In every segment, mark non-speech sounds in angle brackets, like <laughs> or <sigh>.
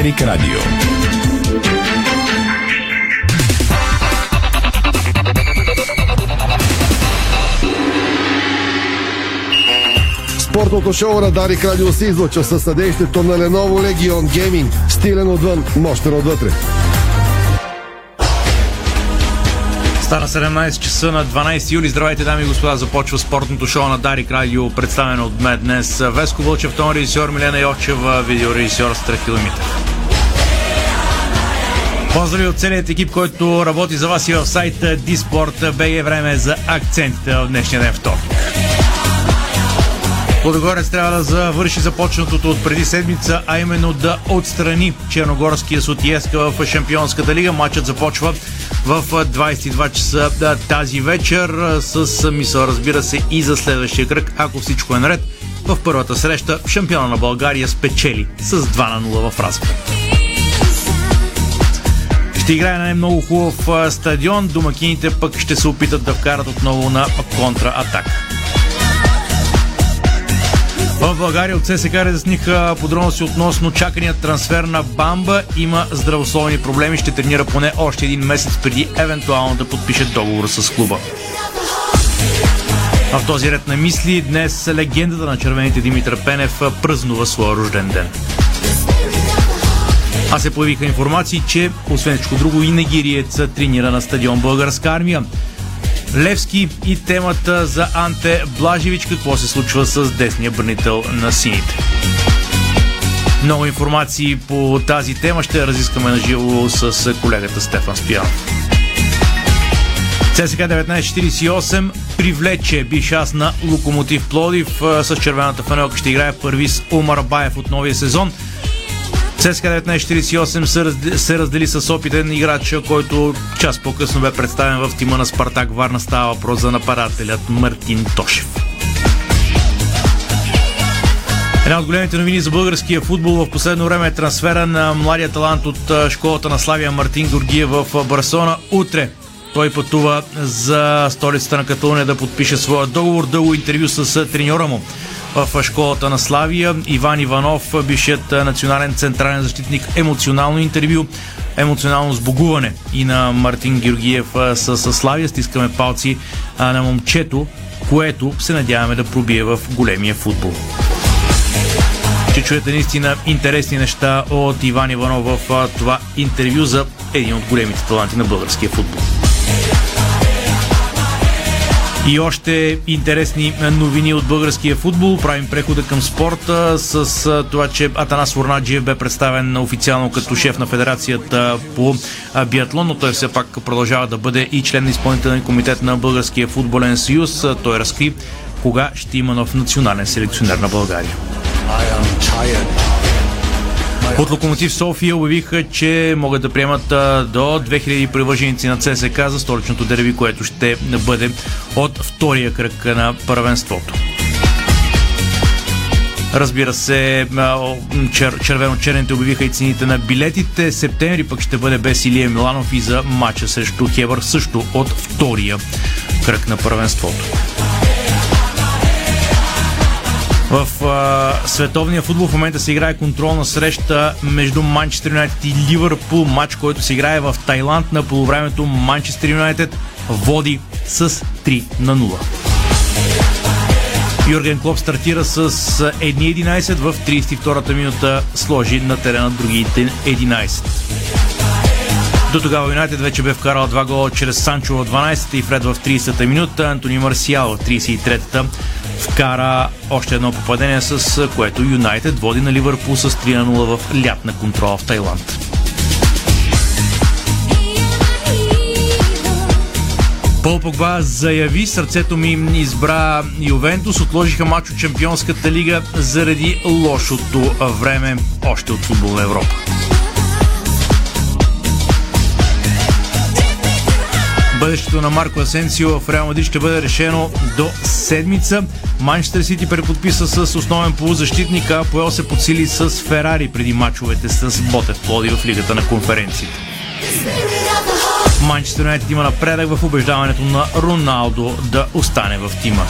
Дарик Радио. Спортното шоу на Дарик Радио се излъчва със съдействието на Lenovo Legion Gaming. Стилен отвън, мощен отвътре. Стана 17 часа на 12 юли. Здравейте, дами и господа. Започва спортното шоу на Дарик Радио, представено от мен днес. Веско Вълчев, тон режисьор Милена Йочева, видеорежисьор Страхил Митев. Поздрави от целият екип, който работи за вас и в сайта Диспорт. БГ време за акцентите в днешния ден вторник. Лудогорец трябва да завърши започнатото от преди седмица, а именно да отстрани Черногорския Сотиеска в Шампионската лига. Матчът започва в 22 часа тази вечер с мисъл, разбира се, и за следващия кръг, ако всичко е наред. В първата среща шампиона на България спечели с 2 на 0 в разград. Ще играе на много хубав стадион. Домакините пък ще се опитат да вкарат отново на контратака. В България от ССК разясниха подробности относно чакания трансфер на Бамба. Има здравословни проблеми, ще тренира поне още един месец преди евентуално да подпише договор с клуба. А в този ред на мисли днес легендата на червените Димитър Пенев празнува своя рожден ден. А се появиха информации, че освен всичко друго и негириец тренира на стадион Българска армия. Левски и темата за Анте Блажевич, какво се случва с десния бранител на сините. Много информации по тази тема ще разискаме на живо с колегата Стефан Спиянов. ЦСК 1948 привлече бивш на Локомотив Плодив с червената фанелка ще играе първи с Омар Баев от новия сезон. ЦСКА 1948 се раздели с опитен играч, който час по-късно бе представен в тима на Спартак Варна. Става въпрос за нападателят Мартин Тошев. Една от големите новини за българския футбол в последно време е трансфера на младия талант от школата на Славия Мартин Георгиев в Барселона. Утре той пътува за столицата на Каталуния да подпише своя договор. Дълго интервю с треньора му в школата на Славия. Иван Иванов, бившият национален централен защитник, емоционално интервю, емоционално сбогуване и на Мартин Георгиев с, Славия. Стискаме палци на момчето, което се надяваме да пробие в големия футбол. Ще чуете наистина интересни неща от Иван Иванов в това интервю за един от големите таланти на българския футбол. И още интересни новини от българския футбол. Правим прехода към спорта с това, че Атанас Вурнаджиев бе представен официално като шеф на федерацията по биатлон, но той все пак продължава да бъде и член на изпълнителен комитет на Българския футболен съюз. Той разкри кога ще има нов национален селекционер на България. От Локомотив София обявиха, че могат да приемат до 2000 привърженици на ЦСК за столичното дерби, което ще бъде от втория кръг на първенството. Разбира се, чер, червено-черните обявиха и цените на билетите. Септември пък ще бъде без Илия Миланов и за матча срещу Хебър също от втория кръг на първенството. В а, световния футбол в момента се играе контролна среща между Манчестър Юнайтед и Ливърпул. Матч, който се играе в Тайланд на полувремето. Манчестър Юнайтед води с 3 на 0. Юрген Клоп стартира с едни 11 в 32-та минута сложи на терена другите 11. До тогава Юнайтед вече бе вкарал два гола чрез Санчо в 12-та и Фред в 30-та минута. Антони Марсиал в 33-та вкара още едно попадение, с което Юнайтед води на Ливърпул с 3 на 0 в лятна контрола в Тайланд. Пол Погба заяви, сърцето ми избра Ювентус, отложиха матч от Чемпионската лига заради лошото време още от футбол Европа. Бъдещето на Марко Асенсио в Реал Мадрид ще бъде решено до седмица. Манчестър Сити преподписа с основен полузащитник, а Поел се подсили с Ферари преди мачовете с Ботев Плоди в Лигата на конференциите. Манчестър Юнайтед има напредък в убеждаването на Роналдо да остане в тима.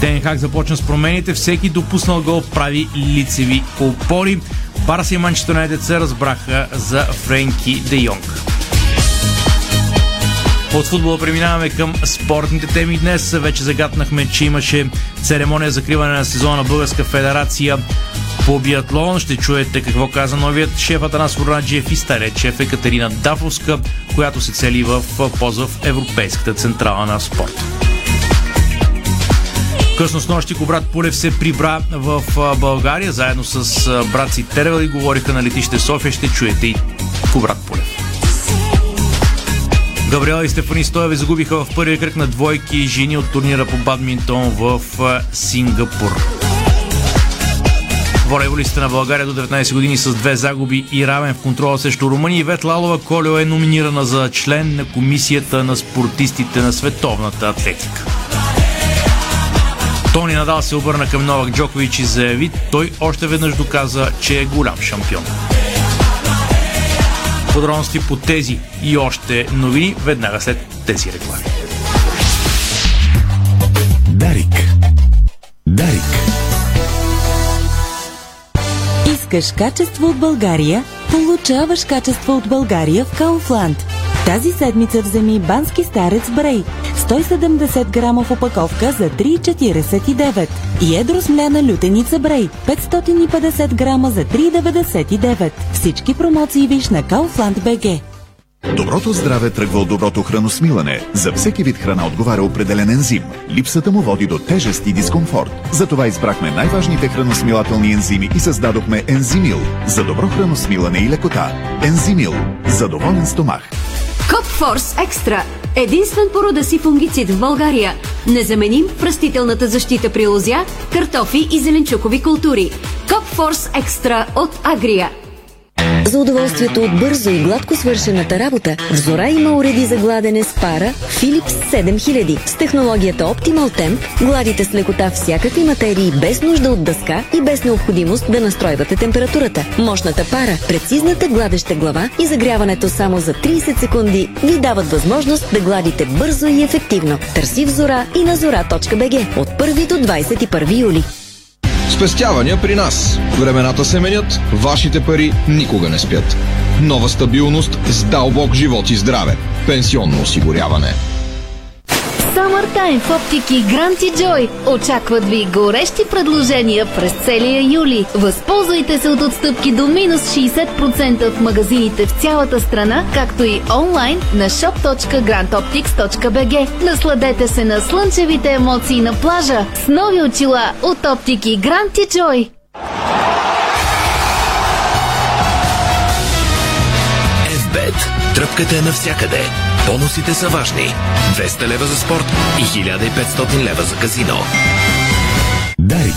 Тенхак започна с промените. Всеки допуснал гол прави лицеви опори. Барса и Манчестър Юнайтед се разбраха за Френки Де Йонг. От футбола преминаваме към спортните теми днес. Вече загаднахме, че имаше церемония за закриване на сезона на Българска федерация по биатлон. Ще чуете какво каза новият шеф Атанас Вораджиев и старият шеф Екатерина Дафовска, която се цели в полза в Европейската централа на спорт. Късно с нощи брат Пулев се прибра в България, заедно с брат си Тервел и говориха на летище София. Ще чуете и брат Пулев. Габриела и Стефани Стоеви загубиха в първия кръг на двойки жени от турнира по бадминтон в Сингапур. Волейболистите на България до 19 години с две загуби и равен в контрола срещу Румъния. Вет Лалова Колео е номинирана за член на комисията на спортистите на световната атлетика. Тони Надал се обърна към Новак Джокович и заяви, той още веднъж доказа, че е голям шампион. Подробности по тези и още новини веднага след тези реклами. Дарик. Дарик. Искаш качество от България? Получаваш качество от България в Кауфланд. Тази седмица вземи бански старец Брей. 170 грама в опаковка за 3,49. И едро смляна лютеница Брей. 550 грама за 3,99. Всички промоции виж на Kaufland BG. Доброто здраве тръгва от доброто храносмилане. За всеки вид храна отговаря определен ензим. Липсата му води до тежест и дискомфорт. Затова избрахме най-важните храносмилателни ензими и създадохме Ензимил за добро храносмилане и лекота. Ензимил за доволен стомах. Копфорс Екстра. Единствен по рода си фунгицид в България. Незаменим в растителната защита при лозя, картофи и зеленчукови култури. Копфорс Екстра от Агрия. За удоволствието от бързо и гладко свършената работа, в Зора има уреди за гладене с пара Philips 7000 с технологията Optimal Temp. Гладите с лекота всякакви материи без нужда от дъска и без необходимост да настройвате температурата. Мощната пара, прецизната гладеща глава и загряването само за 30 секунди ви дават възможност да гладите бързо и ефективно. Търси в Зора и на zora.bg от 1 до 21 юли. Спестявания при нас. Времената се менят, вашите пари никога не спят. Нова стабилност с дълбок живот и здраве. Пенсионно осигуряване. Summertime в оптики Гранти Джой. Очакват ви горещи предложения през целия юли. Възползвайте се от отстъпки до минус 60% в магазините в цялата страна, както и онлайн на shop.grandoptics.bg. Насладете се на слънчевите емоции на плажа с нови очила от оптики Гранти Джой. FBET. Тръпката е навсякъде. Бонусите са важни. 200 лева за спорт и 1500 лева за казино. Дарик.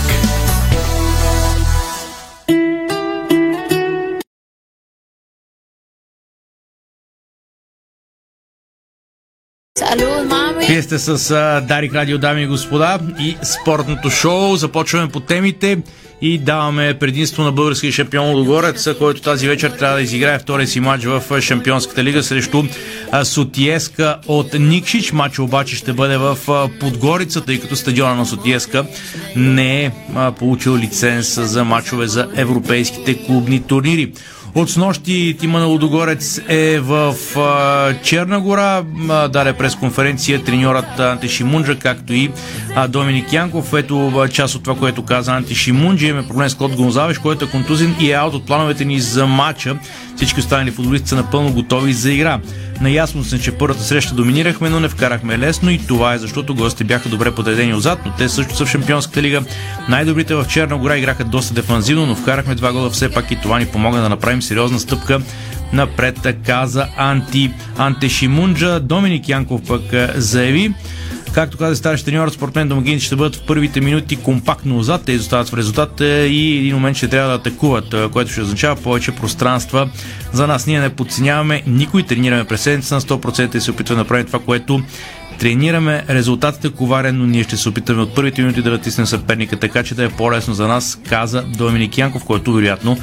Вие сте с а, Дарик Радио, дами и господа, и спортното шоу. Започваме по темите и даваме предимство на българския шампион Лудогорец, който тази вечер трябва да изиграе втория си матч в Шампионската лига срещу Сотиеска от Никшич. Матч обаче ще бъде в Подгорица, тъй като стадиона на Сотиеска не е получил лиценз за матчове за европейските клубни турнири. От снощи Тима на Лудогорец е в а, Черна гора. А, даде пресконференция треньорът Анти Шимунджа, както и а, Доминик Янков. Ето а, част от това, което каза Анти Шимунджа. Имаме проблем с Клод Гонзавеш, който е контузен и е аут от плановете ни за матча. Всички останали футболисти са напълно готови за игра. Наясно съм, че първата среща доминирахме, но не вкарахме лесно и това е защото гостите бяха добре подредени отзад, но те също са в Шампионската лига. Най-добрите в Черна гора играха доста дефанзивно, но вкарахме два гола все пак и това ни помогна да направим сериозна стъпка напред, каза Анти Антешимунджа. Доминик Янков пък заяви, Както каза старши треньор, според мен домагините ще бъдат в първите минути компактно отзад, те изостават в резултат и един момент ще трябва да атакуват, което ще означава повече пространства. За нас ние не подценяваме, никой тренираме през седмица на 100% и се опитва да направим това, което тренираме резултатите коварен, но ние ще се опитаме от първите минути да натиснем съперника, така че да е по-лесно за нас, каза Доминик Янков, който вероятно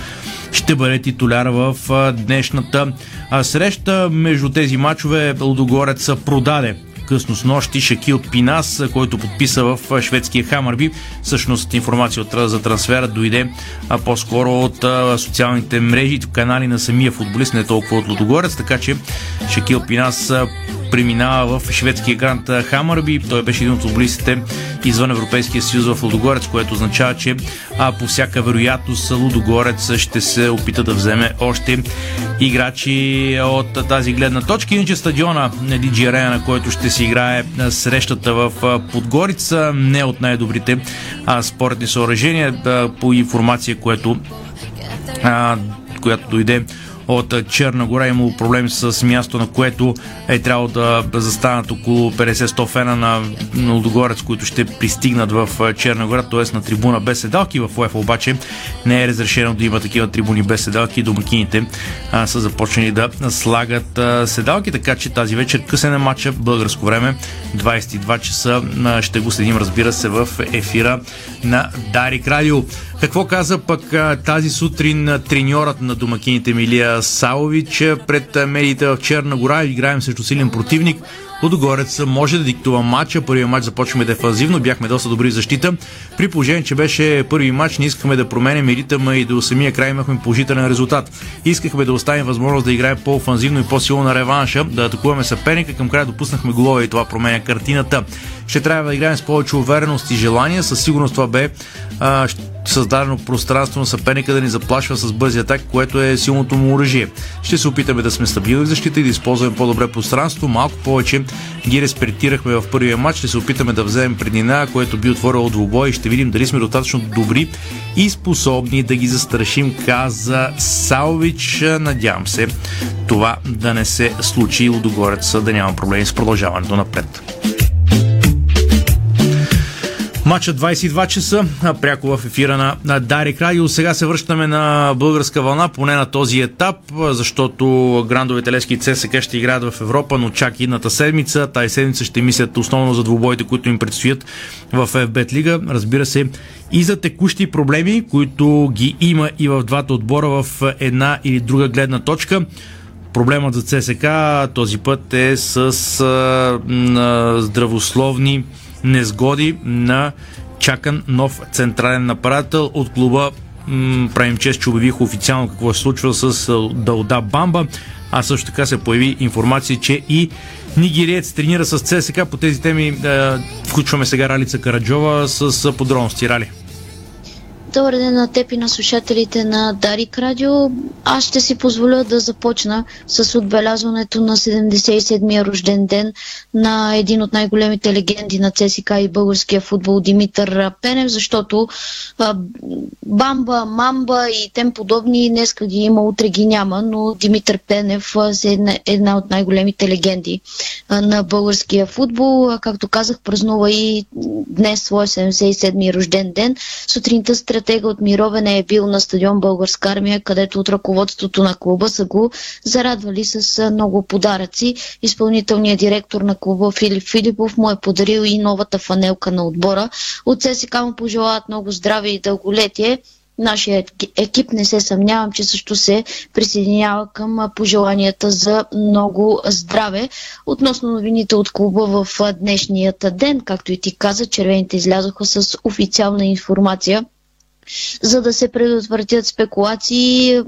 ще бъде титуляр в днешната среща. Между тези матчове Лудогорец продаде късно с нощи Шакил Пинас, който подписа в шведския Хамърби. Всъщност информация за трансфера дойде а, по-скоро от социалните мрежи, канали на самия футболист, не толкова от Лудогорец, така че Шакил Пинас преминава в шведския грант Хамърби. Той беше един от футболистите извън Европейския съюз в Лудогорец, което означава, че а, по всяка вероятност Лудогорец ще се опита да вземе още играчи от тази гледна точка. Иначе стадиона на Диджи Арена, на който ще се играе срещата в Подгорица, не от най-добрите а, спортни съоръжения, а, по информация, което а, която дойде от Черна гора. Имало проблем с място, на което е трябвало да застанат около 50-100 фена на Лудогорец, които ще пристигнат в Черна гора, т.е. на трибуна без седалки. В УЕФ обаче не е разрешено да има такива трибуни без седалки. Домакините а, са започнали да слагат а, седалки, така че тази вечер късен е матча, българско време, 22 часа. А, ще го следим, разбира се, в ефира на Дарик Радио. Какво каза пък тази сутрин треньорът на домакините Милия Салович пред медиите в Черна гора? Играем срещу силен противник. Лудогорец може да диктува матча. Първият матч започваме дефанзивно, бяхме доста добри в защита. При положение, че беше първи матч, не искахме да променим ритъма и до самия край имахме положителен резултат. Искахме да оставим възможност да играем по-офанзивно и по-силно на реванша, да атакуваме съперника. Към края допуснахме голове и това променя картината. Ще трябва да играем с повече увереност и желание. Със сигурност това бе а, създадено пространство на съперника да ни заплашва с бързи атак, което е силното му оръжие. Ще се опитаме да сме стабилни в защита и да използваме по-добре пространство. Малко повече ги респектирахме в първия матч. Ще се опитаме да вземем преднина, което би отворило двубой и ще видим дали сме достатъчно добри и способни да ги застрашим, каза Салвич. Надявам се това да не се случи и Лудогорец да няма проблеми с продължаването напред. Матча 22 часа, пряко в ефира на, на Дарик Радио. Сега се връщаме на българска вълна, поне на този етап, защото грандовете Лески и ЦСК ще играят в Европа, но чак едната седмица. Тази седмица ще мислят основно за двубоите, които им предстоят в FBET Лига. Разбира се, и за текущи проблеми, които ги има и в двата отбора в една или друга гледна точка. Проблемът за ЦСК този път е с а, здравословни незгоди на чакан нов централен нападател от клуба м- правим чест, че обявих официално какво се случва с Далда Бамба, а също така се появи информация, че и нигериец тренира с ЦСК. По тези теми е, включваме сега Ралица Караджова с подробности. Рали. Добър ден на теб и на слушателите на Дарик Радио. Аз ще си позволя да започна с отбелязването на 77-я рожден ден на един от най-големите легенди на ЦСК и българския футбол Димитър Пенев, защото а, Бамба, Мамба и тем подобни днеска ги има, утре ги няма, но Димитър Пенев е една, една от най-големите легенди а, на българския футбол. А, както казах, празнува и днес своя 77-ми рожден ден. Сутринта стратега от Мировен е бил на стадион Българска армия, където от ръководството на клуба са го зарадвали с много подаръци. Изпълнителният директор на клуба Филип Филипов му е подарил и новата фанелка на отбора. От ССК му пожелават много здраве и дълголетие. Нашия екип не се съмнявам, че също се присъединява към пожеланията за много здраве. Относно новините от клуба в днешният ден, както и ти каза, червените излязоха с официална информация за да се предотвратят спекулации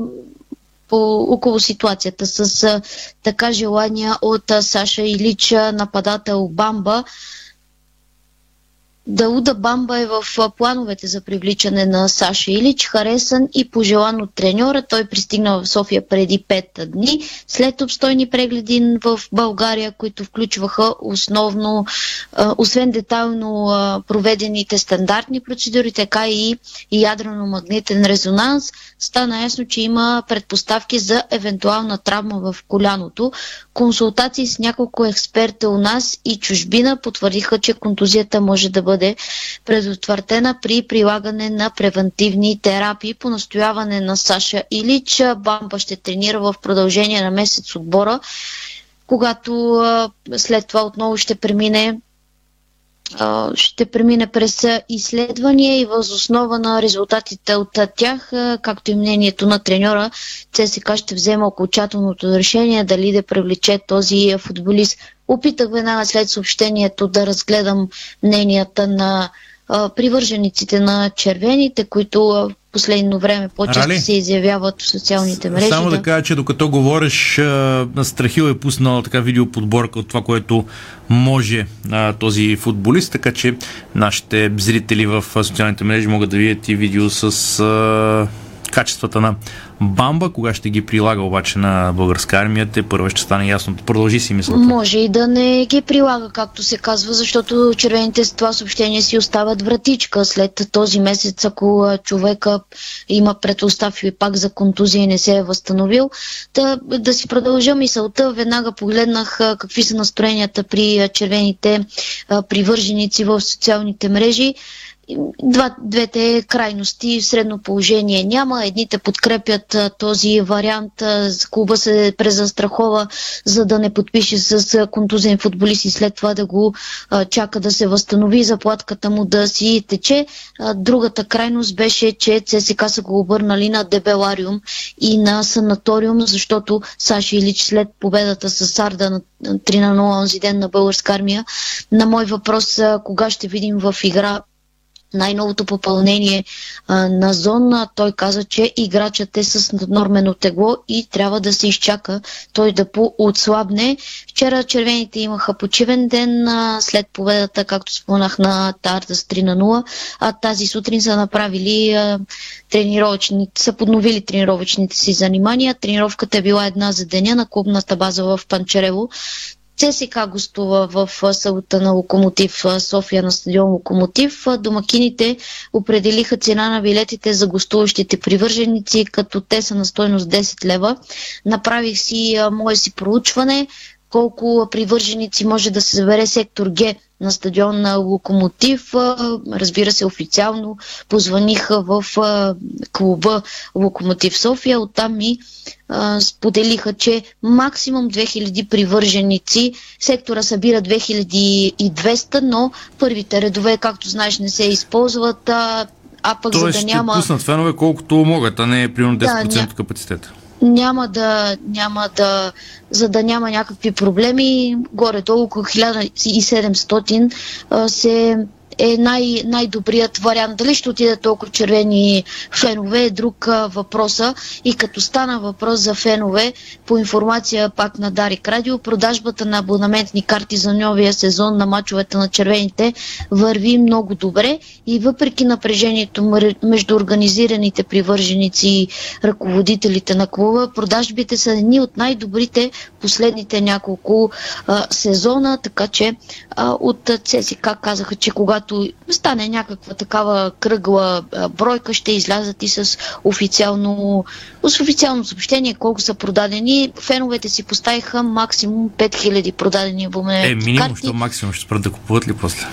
по, около ситуацията с така желания от а, Саша Илича, нападател Бамба Дауда Бамба е в плановете за привличане на Саша Илич, харесан и пожелан от треньора. Той пристигна в София преди 5 дни, след обстойни прегледи в България, които включваха основно, освен детайлно проведените стандартни процедури, така и ядрено-магнитен резонанс, стана ясно, че има предпоставки за евентуална травма в коляното. Консултации с няколко експерта у нас и чужбина потвърдиха, че контузията може да бъде предотвратена при прилагане на превентивни терапии по настояване на Саша Илич. Бамба ще тренира в продължение на месец отбора, когато след това отново ще премине ще премине през изследвания и възоснова на резултатите от тях, както и мнението на треньора, ЦСК ще взема окончателното решение дали да привлече този футболист. Опитах веднага след съобщението да разгледам мненията на привържениците на червените, които последно време по-често Рали? се изявяват в социалните мрежи. Само да, да кажа, че докато говориш, Страхил е пуснал така видеоподборка от това, което може а, този футболист, така че нашите зрители в социалните мрежи могат да видят и видео с а, качествата на Бамба, кога ще ги прилага обаче на българска армия, те първо ще стане ясно. Продължи си мисълта. Може и да не ги прилага, както се казва, защото червените с това съобщение си остават вратичка. След този месец, ако човека има предостави пак за контузия и не се е възстановил, да, да си продължа мисълта. Веднага погледнах какви са настроенията при червените привърженици в социалните мрежи два, двете крайности средно положение няма. Едните подкрепят а, този вариант. А, клуба се презастрахова, за да не подпише с а, контузен футболист и след това да го а, чака да се възстанови, заплатката му да си тече. А, другата крайност беше, че ЦСК са го обърнали на Дебелариум и на санаториум, защото Саши Илич след победата с Сарда на 3 на 0 онзи ден на българска армия, на мой въпрос а, кога ще видим в игра най-новото попълнение а, на зона, той каза, че играчът е с наднормено тегло и трябва да се изчака той да поотслабне. Вчера червените имаха почивен ден а, след победата, както споменах на Тарта с 3 на 0, а тази сутрин са направили а, тренировъчните, са подновили тренировъчните си занимания. Тренировката е била една за деня на клубната база в Панчарево. ЦСК гостува в салата на Локомотив София на стадион Локомотив. Домакините определиха цена на билетите за гостуващите привърженици, като те са на стойност 10 лева. Направих си мое си проучване колко привърженици може да се забере сектор Г на стадион на Локомотив. Разбира се, официално позваниха в клуба Локомотив София. Оттам ми споделиха, че максимум 2000 привърженици. Сектора събира 2200, но първите редове, както знаеш, не се използват. А, пък Тоест за да няма... ще пуснат фенове колкото могат, а не примерно 10% да, ня... капацитета няма да, няма да, за да няма някакви проблеми, горе-долу около 1700 се е най- най-добрият вариант. Дали ще отиде толкова червени фенове е друг въпроса. И като стана въпрос за фенове, по информация пак на Дарик Радио, продажбата на абонаментни карти за новия сезон на мачовете на червените върви много добре и въпреки напрежението между организираните привърженици и ръководителите на клуба, продажбите са едни от най-добрите последните няколко а, сезона, така че а, от ЦСК казаха, че когато когато стане някаква такава кръгла бройка, ще излязат и с официално, с официално съобщение колко са продадени. Феновете си поставиха максимум 5000 продадени абонементи. Е, минимум, що максимум ще спрат да купуват ли после?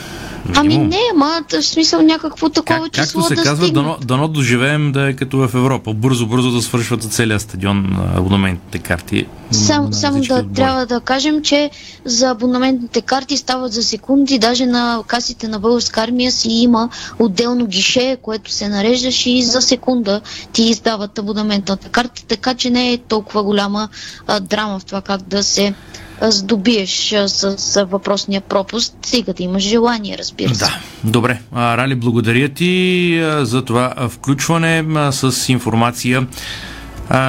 Ами не, ама в смисъл някакво такова как, число Както се да казва, дано, дано доживеем да е като в Европа. Бързо, бързо да свършват целият стадион абонаментните карти. Сам, само да отбори. трябва да кажем, че за абонаментните карти стават за секунди. Даже на касите на българска армия си има отделно гише, което се нареждаш и за секунда ти издават абонаментната карта, така че не е толкова голяма а, драма в това как да се здобиеш с, с въпросния пропуск, сега да имаш желание, разбира се. Да, добре. Рали, благодаря ти за това включване с информация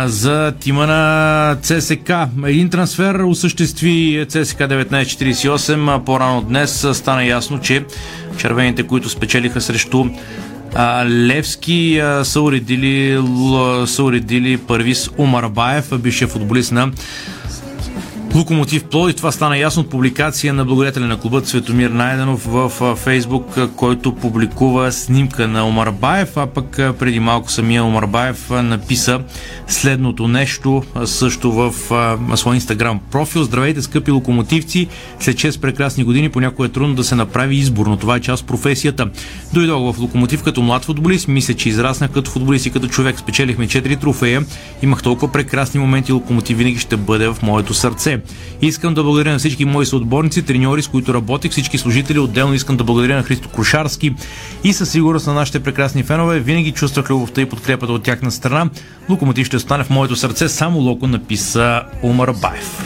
за тима на ЦСК. Един трансфер осъществи ЦСК 1948. По-рано днес стана ясно, че червените, които спечелиха срещу Левски са, уредили, са уредили Първис Умарбаев, бившия футболист на Локомотив Плоди. Това стана ясно от публикация на благодетеля на клуба Цветомир Найденов в Фейсбук, който публикува снимка на Омар Баев, а пък преди малко самия Омар Баев написа следното нещо също в своя инстаграм профил. Здравейте, скъпи локомотивци! След 6 прекрасни години понякога е трудно да се направи избор, но това е част професията. Дойдох в локомотив като млад футболист, мисля, че израснах като футболист и като човек. Спечелихме 4 трофея, имах толкова прекрасни моменти, локомотив винаги ще бъде в моето сърце. Искам да благодаря на всички мои съотборници, треньори, с които работих, всички служители. Отделно искам да благодаря на Христо Крушарски и със сигурност на нашите прекрасни фенове. Винаги чувствах любовта и подкрепата от тяхна страна. Локомотив ще остане в моето сърце, само Локо написа Умар Баев.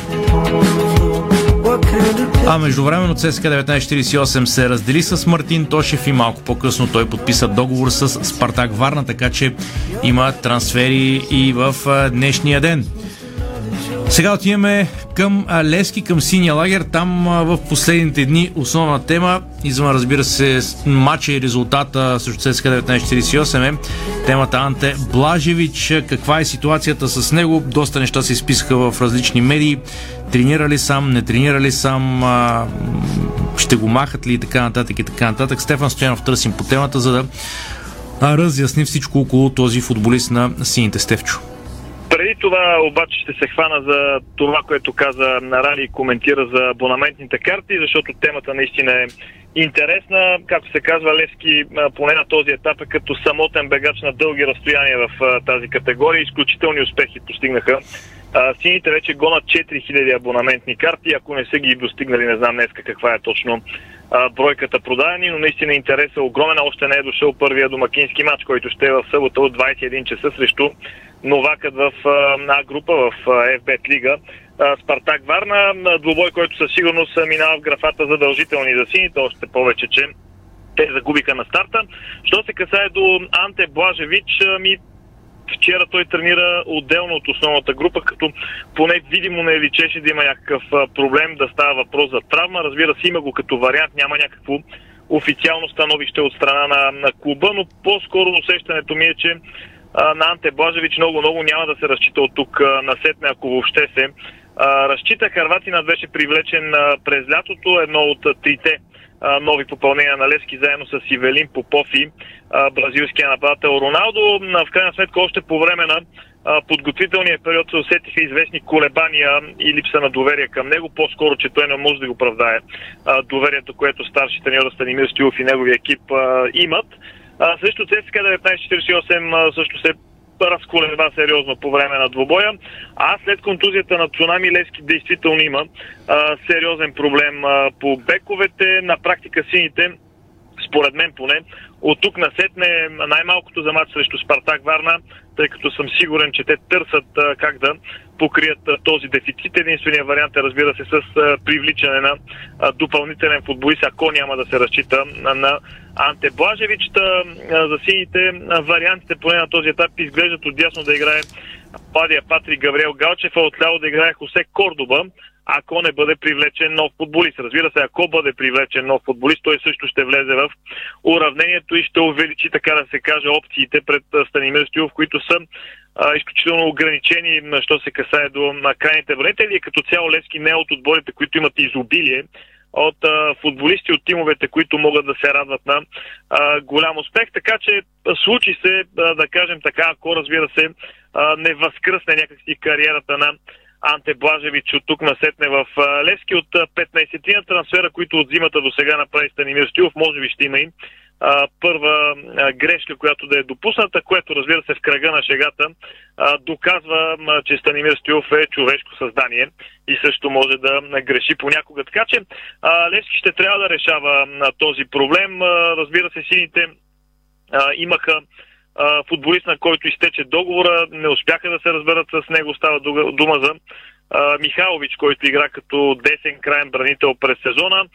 А междувременно ЦСКА 1948 се раздели с Мартин Тошев и малко по-късно той подписа договор с Спартак Варна, така че има трансфери и в днешния ден. Сега отиваме към Лески, към Синия лагер. Там в последните дни основна тема, извън разбира се матча и резултата срещу ЦСКА 1948 е темата Анте Блажевич. Каква е ситуацията с него? Доста неща се изписаха в различни медии. Тренира ли сам, не тренира ли сам, ще го махат ли и така нататък и така нататък. Стефан Стоянов търсим по темата, за да разясни всичко около този футболист на сините Стевчо. Преди това обаче ще се хвана за това, което каза Нарали и коментира за абонаментните карти, защото темата наистина е интересна. Както се казва, Левски поне на този етап е като самотен бегач на дълги разстояния в тази категория. Изключителни успехи постигнаха. Сините вече гонат 4000 абонаментни карти. Ако не са ги достигнали, не знам днес каква е точно бройката продадени, но наистина интересът е огромен. Още не е дошъл първия домакински матч, който ще е в събота от 21 часа срещу новакът в А група в FBET лига. Спартак Варна, двубой, който със сигурност минава в графата задължителни за сините, още повече, че те загубиха на старта. Що се касае до Анте Блажевич, ми вчера той тренира отделно от основната група, като поне видимо не личеше да има някакъв проблем да става въпрос за травма. Разбира се, има го като вариант, няма някакво официално становище от страна на, на клуба, но по-скоро усещането ми е, че на Анте Блажевич много-много няма да се разчита от тук на сетне, ако въобще се. Разчита Харватина беше привлечен през лятото, едно от трите нови попълнения на Левски, заедно с Ивелин Попов и бразилския нападател Роналдо. В крайна сметка още по време на подготвителния период се усетиха известни колебания и липса на доверие към него, по-скоро, че той не може да го оправдае доверието, което старши треньор Станимир Стилов и неговия екип имат. Също ЦСКА 1948 също се разколеба сериозно по време на двобоя. А след контузията на Цунами Левски действително има а, сериозен проблем а, по бековете. На практика сините, според мен поне, от тук насетне най-малкото за матч срещу Спартак Варна, тъй като съм сигурен, че те търсят как да покрият този дефицит. Единственият вариант е, разбира се, с привличане на допълнителен футболист, ако няма да се разчита на, Анте Блажевич. За сините вариантите поне на този етап изглеждат отдясно да играе Падия Патрик Гавриел Галчев, а отляво да играе Хосе Кордоба ако не бъде привлечен нов футболист. Разбира се, ако бъде привлечен нов футболист, той също ще влезе в уравнението и ще увеличи, така да се каже, опциите пред Станимир Стюов, които са а, изключително ограничени, що се касае до на крайните варианти. Като цяло Левски не е от отборите, които имат изобилие от а, футболисти от тимовете, които могат да се радват на а, голям успех. Така че случи се, а, да кажем така, ако разбира се, а, не възкръсне някакси кариерата на Анте Блажевич от тук насетне в Левски. От 15 на трансфера, които от зимата до сега направи Станимир Стилов, може би ще има и първа грешка, която да е допусната, което разбира се в кръга на шегата доказва, че Станимир Стилов е човешко създание и също може да греши понякога. Така че Левски ще трябва да решава този проблем. Разбира се, сините имаха футболист, на който изтече договора, не успяха да се разберат с него. Става дума за Михайлович, който игра като десен крайен бранител през сезона.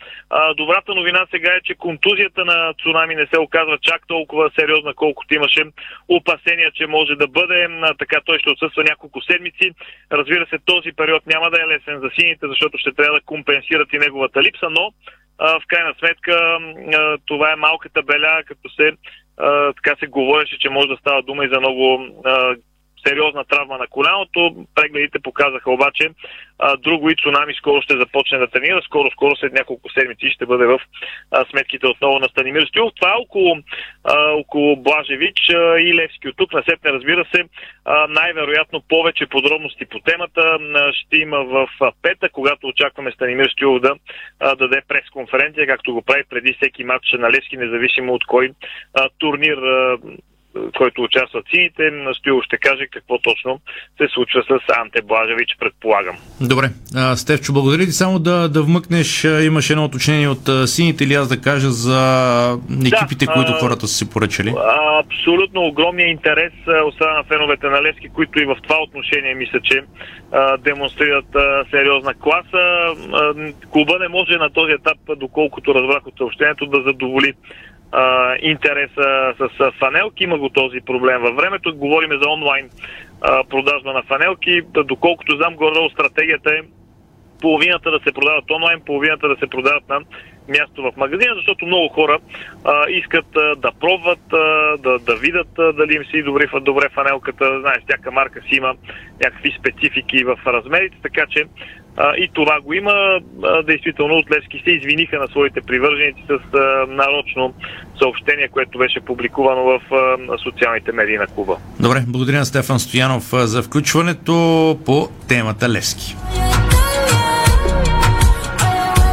добрата новина сега е, че контузията на Цунами не се оказва чак толкова сериозна, колкото имаше опасения, че може да бъде. така той ще отсъства няколко седмици. Разбира се, този период няма да е лесен за сините, защото ще трябва да компенсират и неговата липса, но в крайна сметка това е малката беля, като се така се говореше, че може да става дума и за много сериозна травма на коляното. Прегледите показаха обаче а, друго и Цунами скоро ще започне да тренира. Скоро, скоро след няколко седмици ще бъде в а, сметките отново на Станимир Стюл. Това е около, а, около Блажевич а, и Левски. От тук на сетне, разбира се, а, най-вероятно повече подробности по темата а, ще има в а, пета, когато очакваме Станимир Стюл да а, даде пресконференция, както го прави преди всеки матч на Левски, независимо от кой а, турнир а, който участват сините, Стоило ще каже какво точно се случва с Анте Блажевич, предполагам. Добре. А, Стевчо, благодаря ти. Само да, да вмъкнеш, имаше едно уточнение от сините или аз да кажа за екипите, да, които хората са си поръчали? Абсолютно огромния интерес от страна на феновете на Левски, които и в това отношение мисля, че а, демонстрират а, сериозна класа. А, клуба не може на този етап, доколкото разбрах от съобщението, да задоволи а, интереса с, фанелки. Има го този проблем във времето. Говорим за онлайн а, продажба на фанелки. Доколкото знам, горе стратегията е половината да се продават онлайн, половината да се продават на място в магазина, защото много хора а, искат а, да пробват, а, да, да видят а, дали им си добре, добре фанелката. Знаеш, всяка марка си има някакви специфики в размерите, така че а, и това го има. А, действително от Левски се извиниха на своите привърженици с а, нарочно съобщение, което беше публикувано в а, социалните медии на клуба. Добре, благодаря на Стефан Стоянов за включването по темата Левски.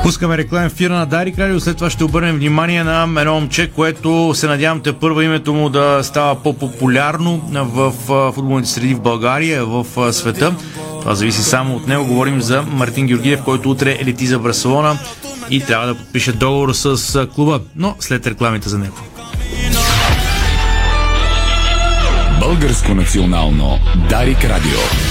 Пускаме реклам ефира на Дарик Радио, след това ще обърнем внимание на едно момче, което се надявам те първа името му да става по-популярно в футболните среди в България, в света. Това зависи само от него. Говорим за Мартин Георгиев, който утре лети за Барселона и трябва да подпише договор с клуба, но след рекламите за него. Българско национално Дарик Радио.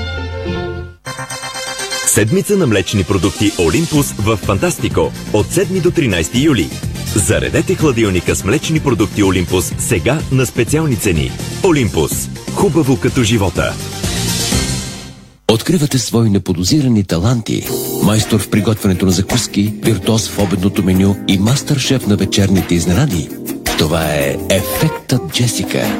Седмица на млечни продукти Олимпус в Фантастико от 7 до 13 юли. Заредете хладилника с млечни продукти Олимпус сега на специални цени. Олимпус. Хубаво като живота. Откривате свои неподозирани таланти. Майстор в приготвянето на закуски, виртуоз в обедното меню и мастър-шеф на вечерните изненади. Това е Ефектът Джесика.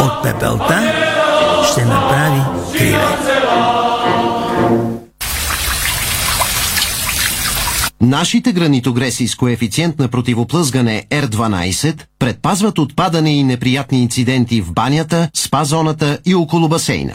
от пепелта ще направи криле. Нашите гранитогреси с коефициент на противоплъзгане R12 предпазват от падане и неприятни инциденти в банята, спа-зоната и около басейна.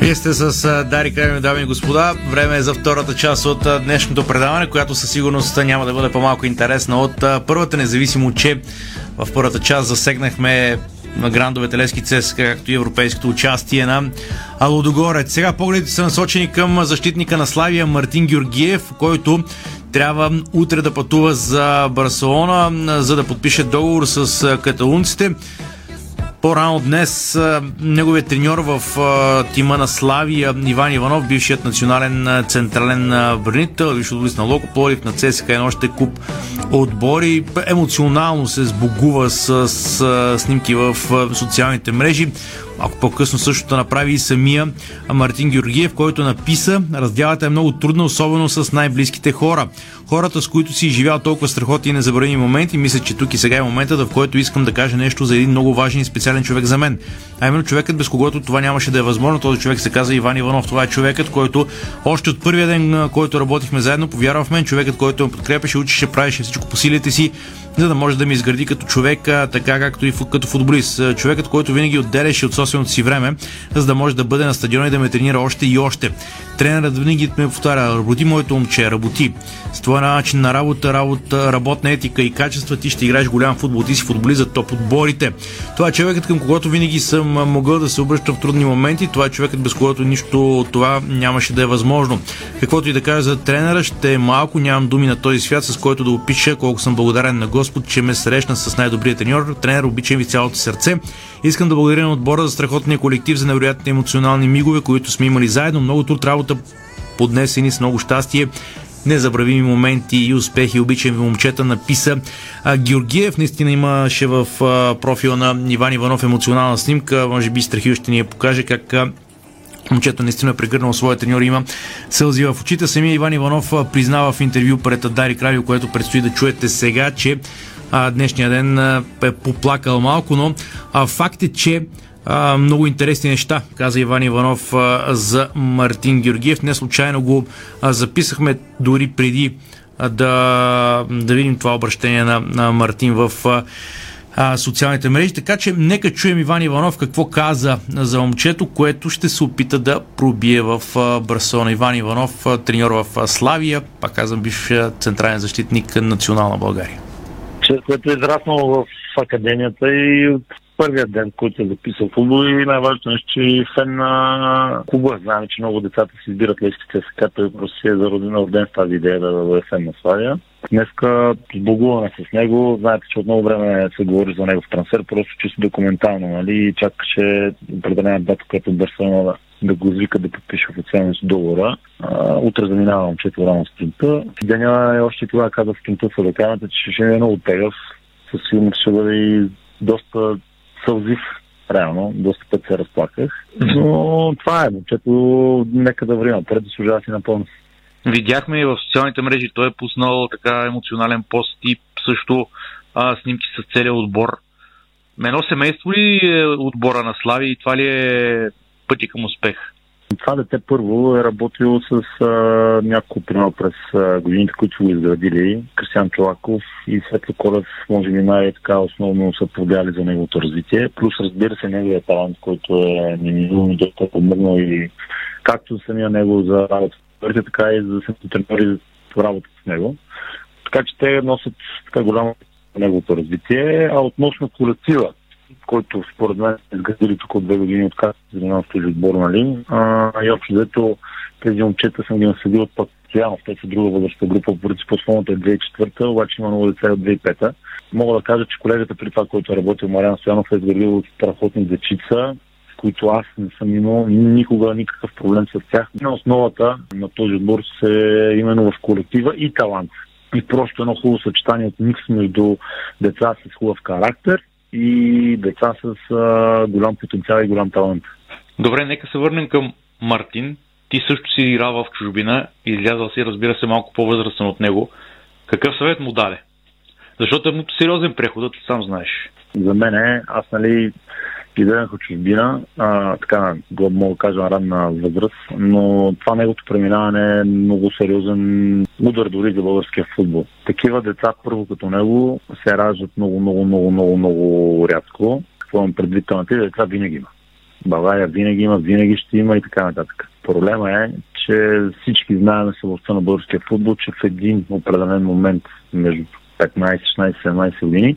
Вие сте с Дари Кремен, дами и господа. Време е за втората част от днешното предаване, която със сигурност няма да бъде по-малко интересна от първата, независимо, че в първата част засегнахме на грандовете Лески Цеска, както и европейското участие на Лодогорец. Сега погледите са насочени към защитника на Славия Мартин Георгиев, който трябва утре да пътува за Барселона, за да подпише договор с каталунците. По-рано днес неговият треньор в тима на Славия Иван Иванов, бившият национален централен бранител, виж отборист на Локо Плодив, на ЦСКА и още куп отбори, емоционално се сбогува с, с снимки в социалните мрежи. Малко по-късно същото направи и самия Мартин Георгиев, който написа Разделата е много трудна, особено с най-близките хора. Хората, с които си изживял толкова страхоти и незабравими моменти, мисля, че тук и сега е моментът, в който искам да кажа нещо за един много важен и специален човек за мен. А именно човекът, без когото това нямаше да е възможно. Този човек се каза Иван Иванов. Това е човекът, който още от първия ден, който работихме заедно, повярва в мен. Човекът, който ме подкрепеше, учеше, правеше всичко по силите си, за да може да ми изгради като човек, така както и като футболист. Човекът, който винаги отделяше от собственото си време, за да може да бъде на стадиона и да ме тренира още и още. Тренерът винаги ме повтаря, работи моето момче, работи. С това начин на работа, работа, работна етика и качества ти ще играеш голям футбол. Ти си футболист за топ отборите. Това е човекът, към когото винаги съм могъл да се обръщам в трудни моменти. Това е човекът, без когото нищо от това нямаше да е възможно. Каквото и да кажа за тренера, ще е малко, нямам думи на този свят, с който да опиша колко съм благодарен на Господ, че ме срещна с най-добрия треньор. Тренер, обичам ви цялото сърце. Искам да благодаря на отбора за страхотния колектив, за невероятните емоционални мигове, които сме имали заедно. Много труд, работа поднесени с много щастие незабравими моменти и успехи. Обичам ви момчета, написа а, Георгиев. Наистина имаше в а, профила на Иван Иванов емоционална снимка. Може би Страхил ще ни я покаже как а, Момчето наистина е прегърнал своя треньор, има сълзи в очите. Самия Иван Иванов признава в интервю пред Дари Кралио, което предстои да чуете сега, че а, днешния ден а, е поплакал малко, но а, факт е, че а, много интересни неща, каза Иван Иванов а, за Мартин Георгиев. Не случайно го а, записахме дори преди а, да, да видим това обращение на, на Мартин в а, а, социалните мрежи. Така че нека чуем Иван Иванов какво каза за момчето, което ще се опита да пробие в а, Барселона. Иван Иванов, а, треньор в Славия, пак казвам, бивш централен защитник на национална България. Което е израснало в академията и първия ден, който е записал футбол и най-важното нещо, че е фен на клуба. Знаем, че много децата си избират лещите ЦСКА, той просто си е зароден роден с тази идея да бъде фен на Славия. Днеска сбогуваме с него. Знаете, че от много време се говори за негов трансфер, просто чисто документално, нали? Чакаше определена дата, която Барселона да, да го извика да подпише официално с договора. Утре заминавам чето рано спринта. Деня е още това каза спринта с ръкавата, че ще е много тегъв. Със сигурност ще бъде и доста сълзив, реално, доста път се разплаках. Но това е, момчето, нека да върви напред, да служава си напълно. Видяхме и в социалните мрежи, той е пуснал така емоционален пост и също а, снимки с целия отбор. Едно семейство ли е отбора на Слави и това ли е пъти към успех? Това дете първо е работил с а, няколко примерно през а, годините, които са го изградили. Кристиан Чолаков и Светло Колев, може би най-така основно са повлияли за неговото развитие. Плюс разбира се неговия талант, който е неминуемо доста помогнал и както самия него за работа така и за самите треньори за работа с него. Така че те носят така голямо неговото развитие. А относно колектива, който според мен е изградили тук от две години, от как се занимавам с този отбор, нали? А, и общо взето тези момчета съм ги наследил от постоянно, те са друга възрастна група, по принцип основната е 2004, обаче има много деца от 2005. Мога да кажа, че колегата при това, който е работил, Мариан Стоянов, е изградил страхотни дечица, които аз не съм имал никога никакъв проблем с тях. На основата на този отбор се именно в колектива и талант. И просто едно хубаво съчетание от микс между деца с хубав характер и деца с а, голям потенциал и голям талант. Добре, нека се върнем към Мартин. Ти също си играл в чужбина излязъл си, разбира се, малко по-възрастен от него. Какъв съвет му даде? Защото е сериозен преход, ти сам знаеш. За мен е, аз нали изгледах от чужбина, а, така мога да кажа ранна възраст, но това неговото преминаване е много сериозен удар дори за българския футбол. Такива деца първо като него се раждат много, много, много, много, много рядко. Какво имам предвид на тези деца винаги има. България винаги има, винаги ще има и така нататък. Проблема е, че всички знаем съвостта на българския футбол, че в един определен момент между 15, 16, 17 години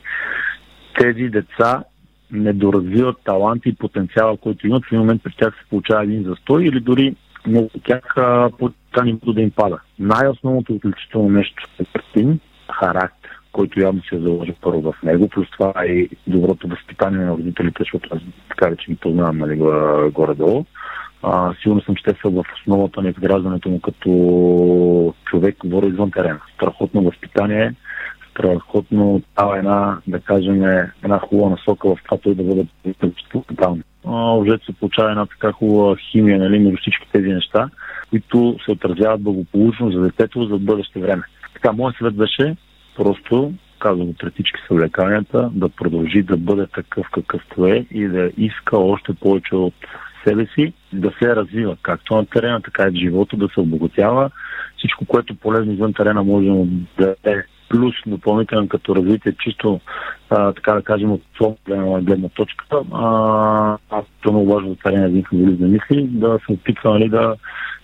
тези деца не доразвиват таланти и потенциала, който имат, в един момент при тях се получава един застой или дори много от тях по нито да им пада. Най-основното отличително нещо е Картин, характер, който явно се е заложи първо в него, плюс това и доброто възпитание на родителите, защото аз така че ги познавам нали, горе-долу. А, сигурно съм, че те са в основата на изграждането му като човек, говоря извън терена. Страхотно възпитание, превъзходно става една, да кажем, една хубава насока в това той да бъде тотално. Обжето се получава една така хубава химия нали, между всички тези неща, които се отразяват благополучно за детето за бъдеще време. Така, моят съвет беше просто казвам пред всички съвлеканията, да продължи да бъде такъв какъвто е и да иска още повече от себе си, да се развива както на терена, така и в живота, да се обогатява. Всичко, което полезно извън терена може да е плюс допълнителен като развитие, чисто а, така да кажем от своя гледна точка. А, аз това много важно за терена един футболист да мисли, да се опитва нали, да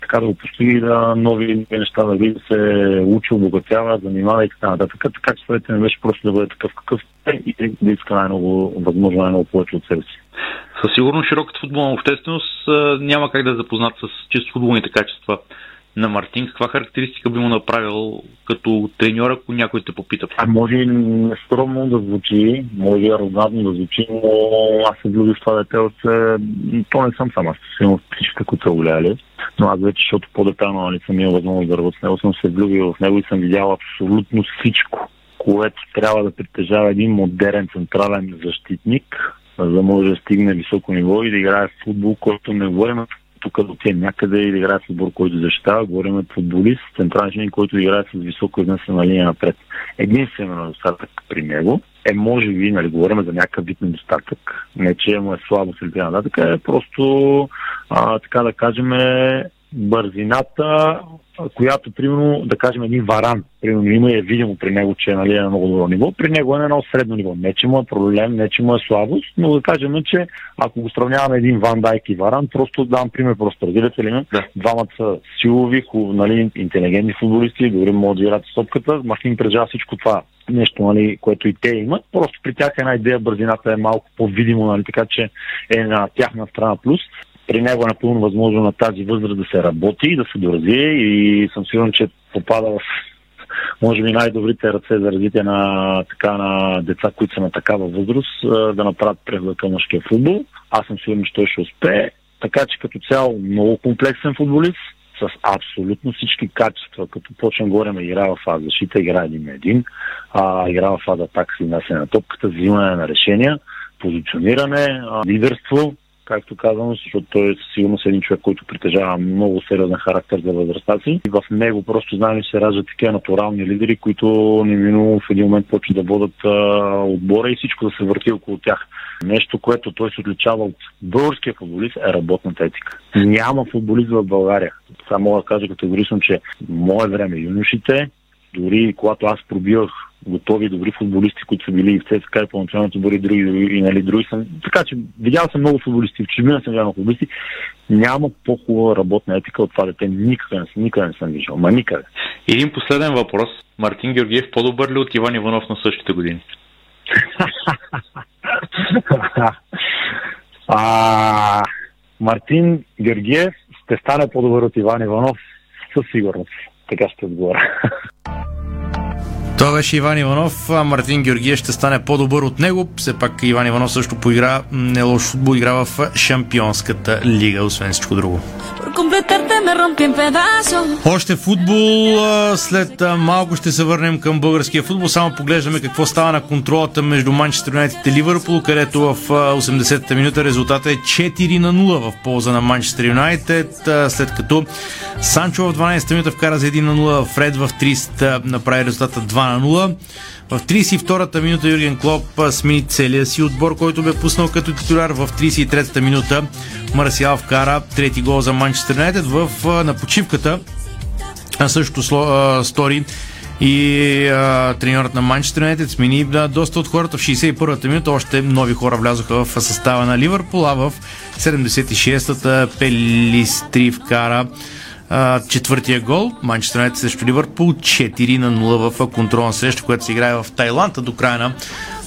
така да го постига да нови неща да да се учи, обогатява, занимава и така нататък. Така че съветът ми беше просто да бъде такъв какъв е и да иска най-много, възможно най-много повече от себе си. Със сигурност широката футболна общественост няма как да е запознат с чисто футболните качества на Мартин, каква характеристика би му направил като треньор, ако някой те попита? А може нескромно да звучи, може арогантно да звучи, но аз се влюбих в това дете от То не съм сам, аз съм всички, които са голяли. Но аз вече, защото по-детално нали, съм имал възможност да работя с него, съм се влюбил в него и съм видял абсолютно всичко, което трябва да притежава един модерен централен защитник, за да може да стигне високо ниво и да играе в футбол, който не говорим тук отиде някъде и да играе в отбор, който защитава. Говорим футболист, централен който играе с високо изнесена линия напред. Единствено недостатък при него е, може би, нали, говорим за някакъв вид недостатък, не че му е слабо или така е просто, а, така да кажем, бързината, която, примерно, да кажем, един варан, примерно, има и е видимо при него, че е нали, на много добро ниво, при него е на едно средно ниво. Не, че му е проблем, не, че му е слабост, но да кажем, че ако го сравняваме един Ван Дайк и Варан, просто дам пример, просто разбирате ли ме? Да. Двамата са силови, хуб, нали, интелигентни футболисти, дори могат да играят с топката, Махин прежава всичко това нещо, нали, което и те имат. Просто при тях една идея бързината е малко по-видимо, нали, така че е на тяхна страна плюс при него е напълно възможно на тази възраст да се работи и да се доразвие и съм сигурен, че попада в може би най-добрите ръце за развитие на, така, на деца, които са на такава възраст, да направят прехода към мъжкия футбол. Аз съм сигурен, че той ще успее. Така че като цяло много комплексен футболист, с абсолютно всички качества, като почнем на игра в фаза защита, игра един на един, а, игра в фаза атака си на топката, взимане на решения, позициониране, лидерство, както казвам, защото той е сигурно един човек, който притежава много сериозен характер за възрастта си. И в него просто знаем, че се раждат такива натурални лидери, които неминуемо в един момент почват да водят а, отбора и всичко да се върти около тях. Нещо, което той се отличава от българския футболист е работната етика. Няма футболист в България. Само да кажа категорично, че мое време юношите, дори когато аз пробивах готови, добри футболисти, които са били и в ЦСКА и по националното дори други, други, и нали, други съм. Така че видял съм много футболисти, в чужбина съм видял футболисти. Няма по-хубава работна етика от това дете. Никъде не, съм, никъде не съм виждал. Ма никъде. Един последен въпрос. Мартин Георгиев по-добър ли от Иван Иванов на същите години? <laughs> а, Мартин Георгиев ще стане по-добър от Иван Иванов със сигурност. Така ще отговоря. Това беше Иван Иванов. А Мартин Георгиев ще стане по-добър от него. Все пак Иван Иванов също поигра не лош футбол, игра в Шампионската лига, освен всичко друго. Още футбол. След малко ще се върнем към българския футбол. Само поглеждаме какво става на контролата между Манчестър Юнайтед и Ливърпул, където в 80-та минута резултата е 4 на 0 в полза на Манчестър Юнайтед, след като Санчо в 12-та минута вкара за 1 на 0, Фред в 30-та направи резултата 2 на 0. В 32-та минута Юрген Клоп смени целия си отбор, който бе пуснал като титуляр. В 33-та минута Марсиал вкара трети гол за Манчестър Юнайтед. В, на почивката също стори и а, треньорът на Манчестър Юнайтед смени да, доста от хората в 61-та минута. Още нови хора влязоха в състава на Ливърпул, а в 76-та Пелистри вкара четвъртия гол. Манчестър Юнайтед срещу Ливърпул 4 на 0 в контролна среща, която се играе в Тайланд. До края на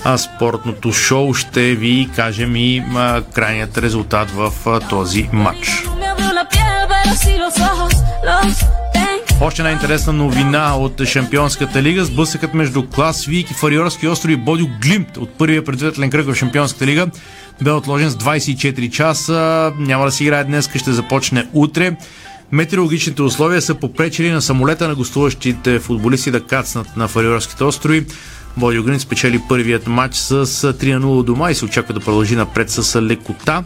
а, спортното шоу ще ви кажем и а, крайният резултат в а, този матч. Още една интересна новина от Шампионската лига. Сблъсъкът между Клас Вик и Фариорски остров и Бодю Глимт от първия предварителен кръг в Шампионската лига бе отложен с 24 часа. Няма да си играе днес, ще започне утре. Метеорологичните условия са попречили на самолета на гостуващите футболисти да кацнат на Фариорските острови. Боди Огрин спечели първият матч с 3 0 дома и се очаква да продължи напред с лекота.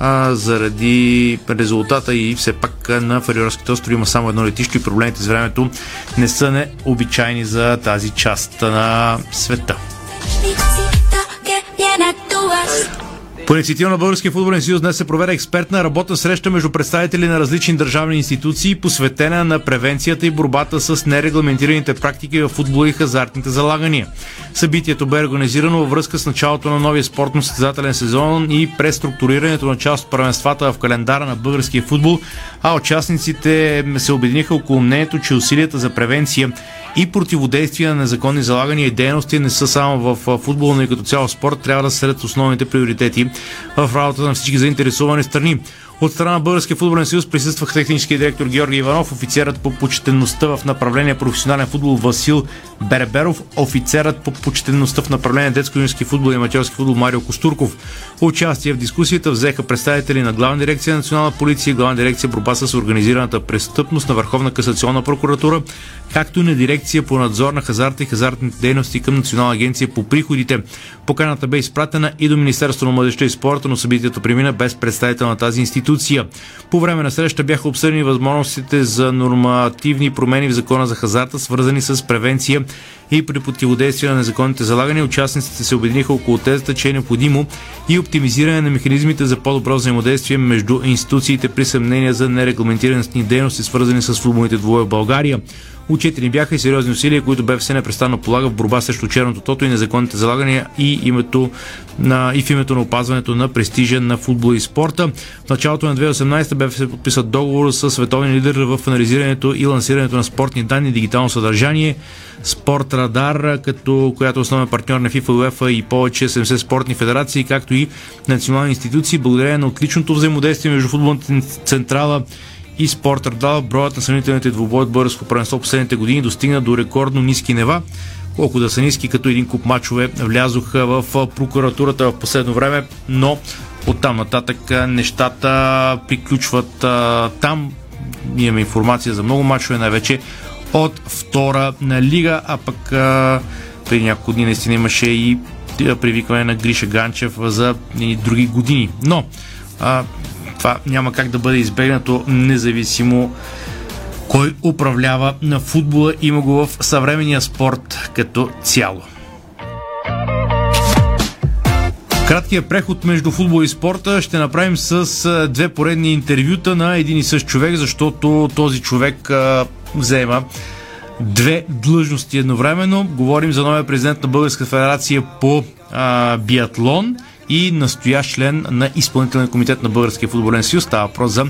А, заради резултата и все пак на Фариорските острови има само едно летище и проблемите с времето не са необичайни за тази част на света. По инициатива на Българския футболен съюз днес се проведе експертна работна среща между представители на различни държавни институции, посветена на превенцията и борбата с нерегламентираните практики в футбола и хазартните залагания. Събитието бе организирано във връзка с началото на новия спортно-състезателен сезон и преструктурирането на част от правенствата в календара на българския футбол, а участниците се обединиха около мнението, че усилията за превенция и противодействие на незаконни залагания и дейности не са само в футбола, но и като цяло спорт трябва да сред основните приоритети в работата на всички заинтересовани страни. От страна на Българския футболен съюз присъстваха технически директор Георги Иванов, офицерът по почтенността в направление професионален футбол Васил Берберов, офицерът по почтенността в направление детско-юнски футбол и аматьорски футбол Марио Костурков. Участие в дискусията взеха представители на Главна дирекция национална полиция и Главна дирекция борба с организираната престъпност на Върховна касационна прокуратура, както и на дирекция по надзор на хазарта и хазартните дейности към Национална агенция по приходите. Поканата бе изпратена и до Министерство на младеща и спорта, но събитието премина без представител на тази институция. По време на среща бяха обсъдени възможностите за нормативни промени в закона за хазарта, свързани с превенция и при противодействие на незаконните залагания. Участниците се обединиха около тезата, че е необходимо и оптимизиране на механизмите за по-добро взаимодействие между институциите при съмнения за нерегламентирани дейности, свързани с футболните двое в България. Учетени бяха и сериозни усилия, които БФС непрестанно полага в борба срещу черното тото и незаконните залагания и, името на, и в името на опазването на престижа на футбол и спорта. В началото на 2018 БФС подписа договор с световни лидер в анализирането и лансирането на спортни данни и дигитално съдържание. Спорт Радар, като, която е основен партньор на FIFA, UEFA и повече 70 спортни федерации, както и национални институции, благодарение на отличното взаимодействие между футболната централа и спорт Радала, броят на съмнителните двубой от българско правенство последните години достигна до рекордно ниски нева. Колко да са ниски, като един куп мачове влязоха в прокуратурата в последно време, но оттам нататък нещата приключват там. Имаме информация за много мачове, най-вече от втора лига, а пък а, преди няколко дни наистина имаше и привикване на Гриша Ганчев за и други години. Но а, това няма как да бъде избегнато независимо кой управлява на футбола. Има го в съвременния спорт като цяло. Краткият преход между футбол и спорта ще направим с две поредни интервюта на един и същ човек, защото този човек взема две длъжности едновременно. Говорим за новия президент на Българска федерация по а, биатлон – и настоящ член на изпълнителния комитет на Българския футболен съюз. Става въпрос за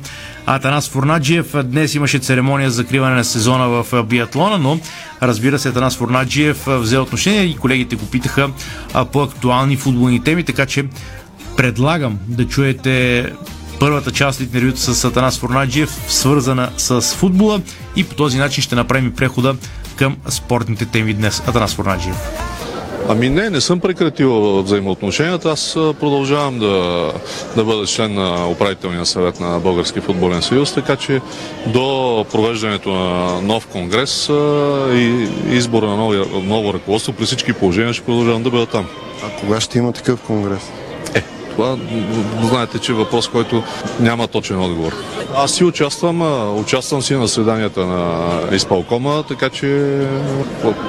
Атанас Фурнаджиев. Днес имаше церемония за закриване на сезона в биатлона, но разбира се, Атанас Фурнаджиев взе отношение и колегите го питаха по актуални футболни теми, така че предлагам да чуете първата част от интервюто с Атанас Фурнаджиев, свързана с футбола и по този начин ще направим прехода към спортните теми днес. Атанас Фурнаджиев. Ами не, не съм прекратил взаимоотношенията. Аз продължавам да, да бъда член на управителния съвет на Български футболен съюз, така че до провеждането на нов конгрес и избора на ново, ново ръководство при всички положения ще продължавам да бъда там. А кога ще има такъв конгрес? Това знаете, че е въпрос, който няма точен отговор. Аз си участвам, участвам си на седанията на изпълкома, така че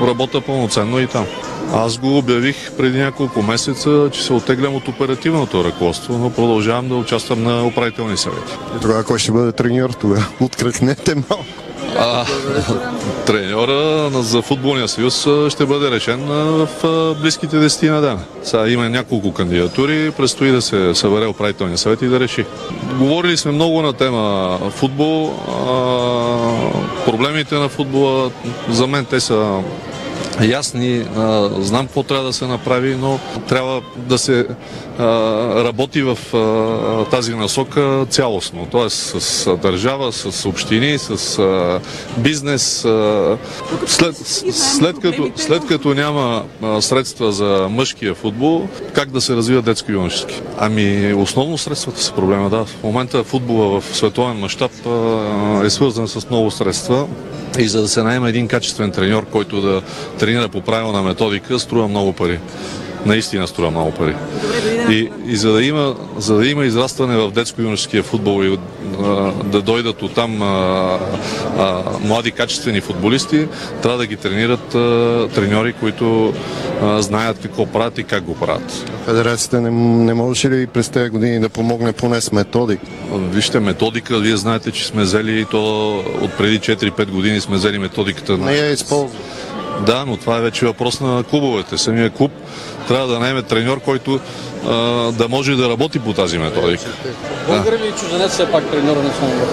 работя пълноценно и там. Аз го обявих преди няколко месеца, че се оттеглям от оперативното ръководство, но продължавам да участвам на управителни съвети. И тогава кой ще бъде треньор тогава? <laughs> Откръкнете малко. А, <laughs> треньора за футболния съюз ще бъде решен в близките десетина дена. Сега има няколко кандидатури, предстои да се събере управителния съвет и да реши. Говорили сме много на тема футбол. проблемите на футбола, за мен те са ясни. А, знам какво трябва да се направи, но трябва да се а, работи в а, тази насока цялостно. Тоест с държава, с общини, с бизнес. След, след, като, след като няма средства за мъжкия футбол, как да се развива детско-юношески? Ами, основно средствата са проблема, да. В момента футбола в световен мащаб е свързан с много средства и за да се найме един качествен треньор, който да тренира по правилна методика, струва много пари. Наистина струва много пари. И, и за, да има, за да има израстване в детско-юношеския футбол и а, да дойдат от там млади качествени футболисти, трябва да ги тренират а, треньори, които а, знаят какво правят и как го правят. Федерацията не, не можеше ли през тези години да помогне поне с методик? Вижте, методика, вие знаете, че сме взели то от преди 4-5 години сме взели методиката. Не я използва. Да, но това е вече въпрос на клубовете. Самия клуб трябва да найме треньор, който а, да може да работи по тази методика. Българ ли чужденец все пак треньор на националния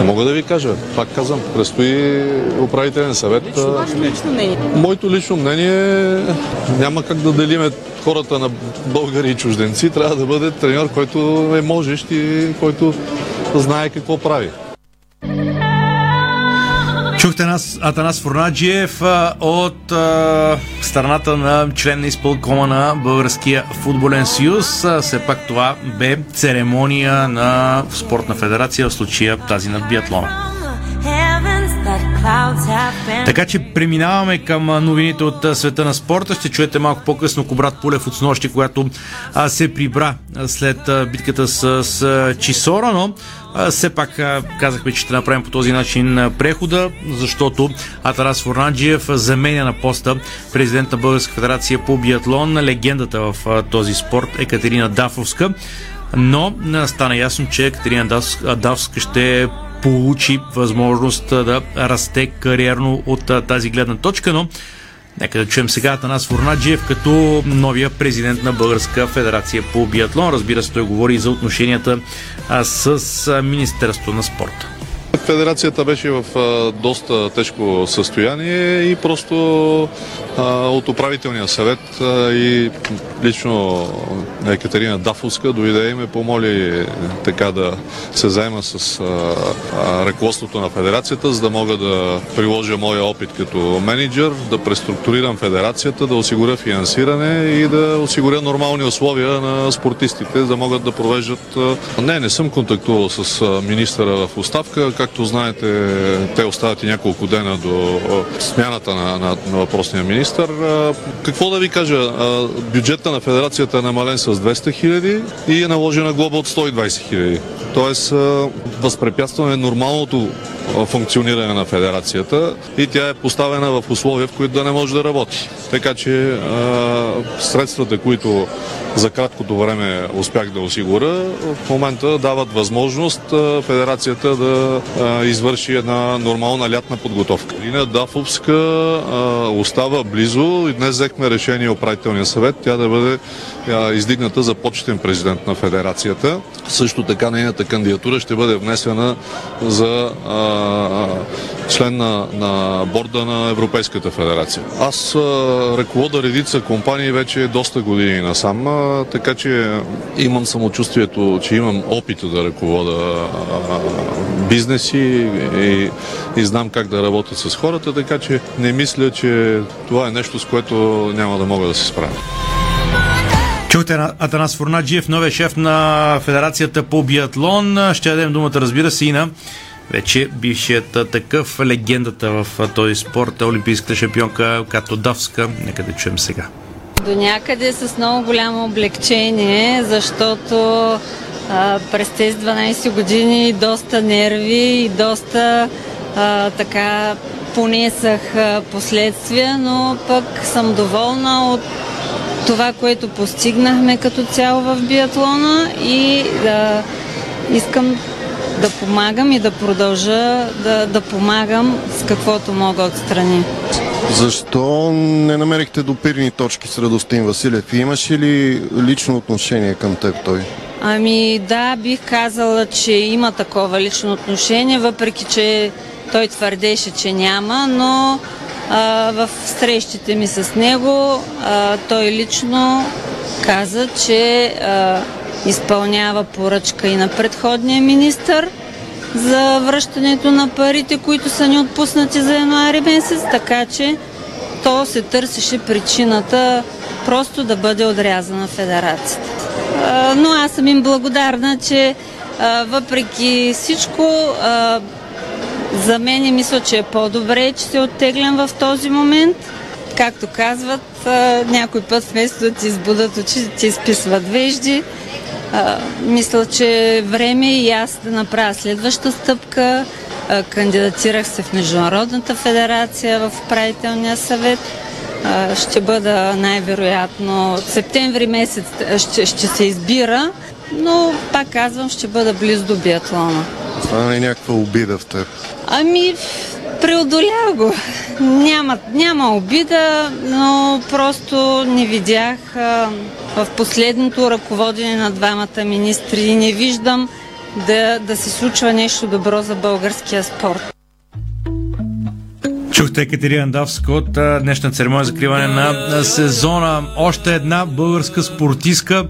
Не мога да ви кажа. Пак казвам, предстои управителен съвет. Лично, лично мнение. Моето лично мнение няма как да делиме хората на българи и чужденци. Трябва да бъде треньор, който е можещ и който знае какво прави. Чухте нас Атанас Фурнаджиев от а, страната на член на изпълкома на Българския футболен съюз. Все пак това бе церемония на спортна федерация, в случая тази на биатлона. Така че преминаваме към новините от света на спорта. Ще чуете малко по-късно Кобрат Пулев от снощи, която се прибра след битката с, с Чисора, но все пак казахме, че ще направим по този начин прехода, защото Атарас Форнаджиев заменя на поста президент на Българска федерация по биатлон, легендата в този спорт Екатерина Дафовска. Но стана ясно, че Екатерина Дафовска ще получи възможност да расте кариерно от тази гледна точка, но Нека да чуем сега Атанас Фурнаджиев като новия президент на Българска федерация по биатлон. Разбира се, той говори и за отношенията с Министерство на спорта. Федерацията беше в а, доста тежко състояние и просто а, от управителния съвет а, и лично Екатерина Дафовска дойде и ме помоли така да се заема с ръководството на федерацията, за да мога да приложа моя опит като менеджер, да преструктурирам федерацията, да осигуря финансиране и да осигуря нормални условия на спортистите, да могат да провеждат. Не, не съм контактувал с министъра в оставка, както знаете, те остават и няколко дена до смяната на, на, на въпросния министр. Какво да ви кажа? Бюджета на федерацията е намален с 200 хиляди и е наложена глоба от 120 хиляди. Тоест, възпрепятстваме нормалното функциониране на федерацията и тя е поставена в условия, в които да не може да работи. Така че средствата, които за краткото време успях да осигуря, в момента дават възможност федерацията да извърши една нормална лятна подготовка. Лина Дафовска остава близо и днес взехме решение управителния съвет тя да бъде издигната за почетен президент на федерацията. Също така нейната кандидатура ще бъде внесена за член на, на борда на Европейската федерация. Аз ръковода редица компании вече доста години насам, а, така че имам самочувствието, че имам опита да ръковода а, бизнеси и, и знам как да работя с хората, така че не мисля, че това е нещо, с което няма да мога да се справя. Чухте Атанас Фурнаджиев, новия шеф на Федерацията по биатлон. Ще дадем думата, разбира се, и на вече бившият такъв легендата в този спорт, олимпийската шампионка Като Давска. Нека да чуем сега. До някъде с много голямо облегчение, защото а, през тези 12 години доста нерви и доста а, така понесах а, последствия, но пък съм доволна от това, което постигнахме като цяло в биатлона и да искам да помагам и да продължа да, да помагам с каквото мога отстрани. Защо не намерихте допирни точки с Радостин Василев? Имаше ли лично отношение към теб той? Ами да, бих казала, че има такова лично отношение, въпреки че той твърдеше, че няма, но а, в срещите ми с него а, той лично каза, че а, изпълнява поръчка и на предходния министр за връщането на парите, които са ни отпуснати за януари месец, така че то се търсеше причината просто да бъде отрязана федерацията. Но аз съм им благодарна, че въпреки всичко за мен мисля, че е по-добре, че се оттеглям в този момент. Както казват, някой път вместо да ти избудат очи, ти изписват вежди. Мисля, че е време и аз да направя следваща стъпка. Кандидатирах се в Международната федерация в управителния съвет. Ще бъда най-вероятно септември месец ще, ще се избира, но пак казвам, ще бъда близо до биатлона. Не е някаква обида в теб. Ами, преодоля го. Няма, няма обида, но просто не видях а, в последното ръководене на двамата министри и не виждам да, да се случва нещо добро за българския спорт. Чухте Екатерина Давска от а, днешна церемония за закриване на сезона. Още една българска спортистка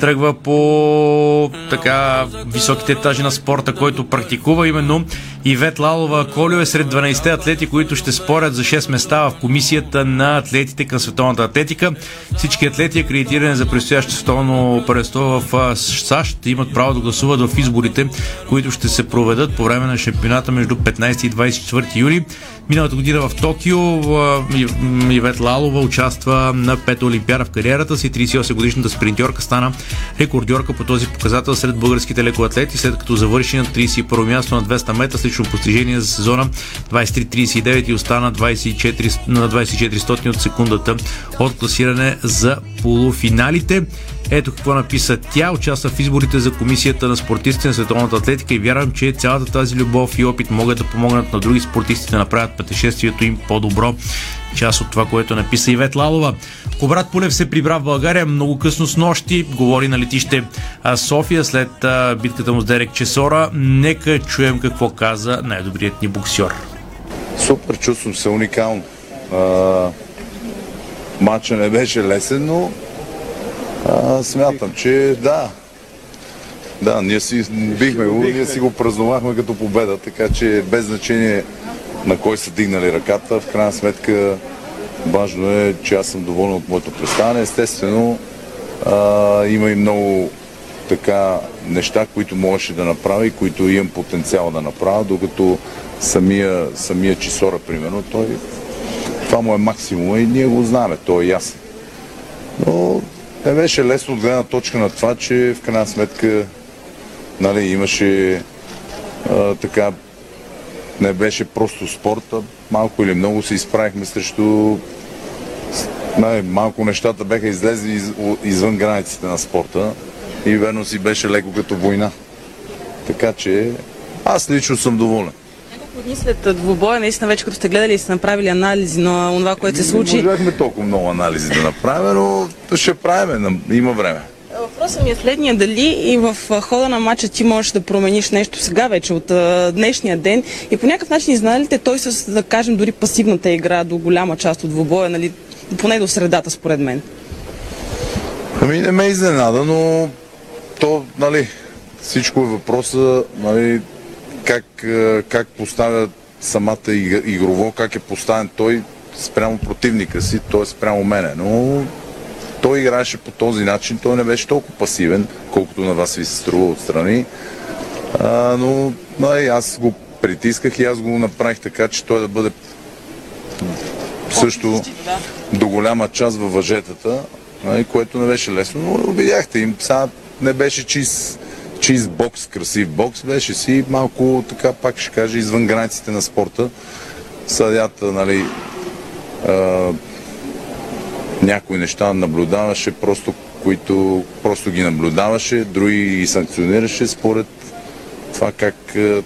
тръгва по така високите етажи на спорта, който практикува именно Ивет Лалова Колио е сред 12 атлети, които ще спорят за 6 места в комисията на атлетите към световната атлетика. Всички атлети, акредитирани за предстоящо световно първенство в САЩ, имат право да гласуват в изборите, които ще се проведат по време на шампионата между 15 и 24 юли. Миналата година в Токио Ивет Лалова участва на пета олимпиада в кариерата си. 38 годишната спринтьорка стана рекордьорка по този показател сред българските лекоатлети, след като завърши на 31 място на 200 метра с лично постижение за сезона 23-39 и остана 24, на 2400 от секундата от класиране за полуфиналите. Ето какво написа тя. Участва в изборите за комисията на спортистите на световната атлетика и вярвам, че цялата тази любов и опит могат да помогнат на други спортисти да направят пътешествието им по-добро. Част от това, което написа Ивет Лалова. Кобрат Пулев се прибра в България много късно с нощи. Говори на летище София след битката му с Дерек Чесора. Нека чуем какво каза най-добрият ни боксер. Супер, чувствам се уникално. А, матча не беше лесен, но а, смятам, че да. Да, ние си бихме го, ние си го празнувахме като победа, така че без значение на кой са дигнали ръката, в крайна сметка важно е, че аз съм доволен от моето представяне. Естествено, а, има и много така неща, които можеше да направя и които имам потенциал да направя, докато самия, самия Чисора, примерно, той това му е максимум и ние го знаем, то е ясно. Но не беше лесно от гледна точка на това, че в крайна сметка нали, имаше а, така не беше просто спорта. Малко или много се изправихме срещу най- малко нещата беха излезли из, извън границите на спорта и верно си беше леко като война. Така че аз лично съм доволен. Няколко дни след двубоя, наистина вече като сте гледали и сте направили анализи на това, което се случи. Не можахме толкова много анализи да направим, но ще правим, има време. Въпросът ми е следния. Дали и в хода на матча ти можеш да промениш нещо сега вече от днешния ден и по някакъв начин изненадали той с, да кажем, дори пасивната игра до голяма част от двубоя, нали, поне до средата според мен? Ами не ме изненада, но то, нали, всичко е въпроса, нали, как, как поставя самата игрово, как е поставен той спрямо противника си, т.е. спрямо мене. Но той играеше по този начин, той не беше толкова пасивен, колкото на вас ви се струва отстрани. А, но ай, аз го притисках и аз го направих така, че той да бъде също до голяма част във въжетата, което не беше лесно, но видяхте им, сега не беше чист, чист бокс, красив бокс, беше си малко така, пак ще кажа, извън границите на спорта. Съдята, нали, а, някои неща наблюдаваше, просто, които просто ги наблюдаваше, други ги санкционираше според това как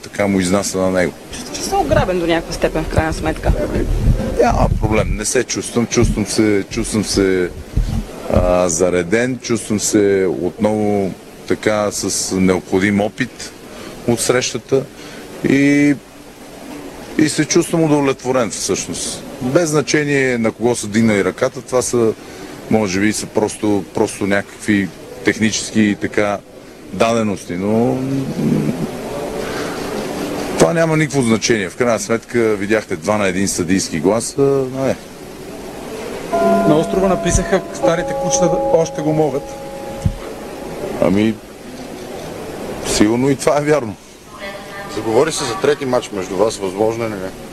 така му изнася на него. Чувстваш се ограбен до някаква степен в крайна сметка? Няма проблем, не се чувствам. Чувствам се, чувствам се а, зареден, чувствам се отново така с необходим опит от срещата и и се чувствам удовлетворен всъщност. Без значение на кого са дигнали ръката, това са, може би, са просто, просто някакви технически така дадености, но това няма никакво значение. В крайна сметка видяхте два на един съдийски глас. А, не. На острова написаха старите кучета още го могат. Ами, сигурно и това е вярно. Заговори се за трети матч между вас, възможно е ли не?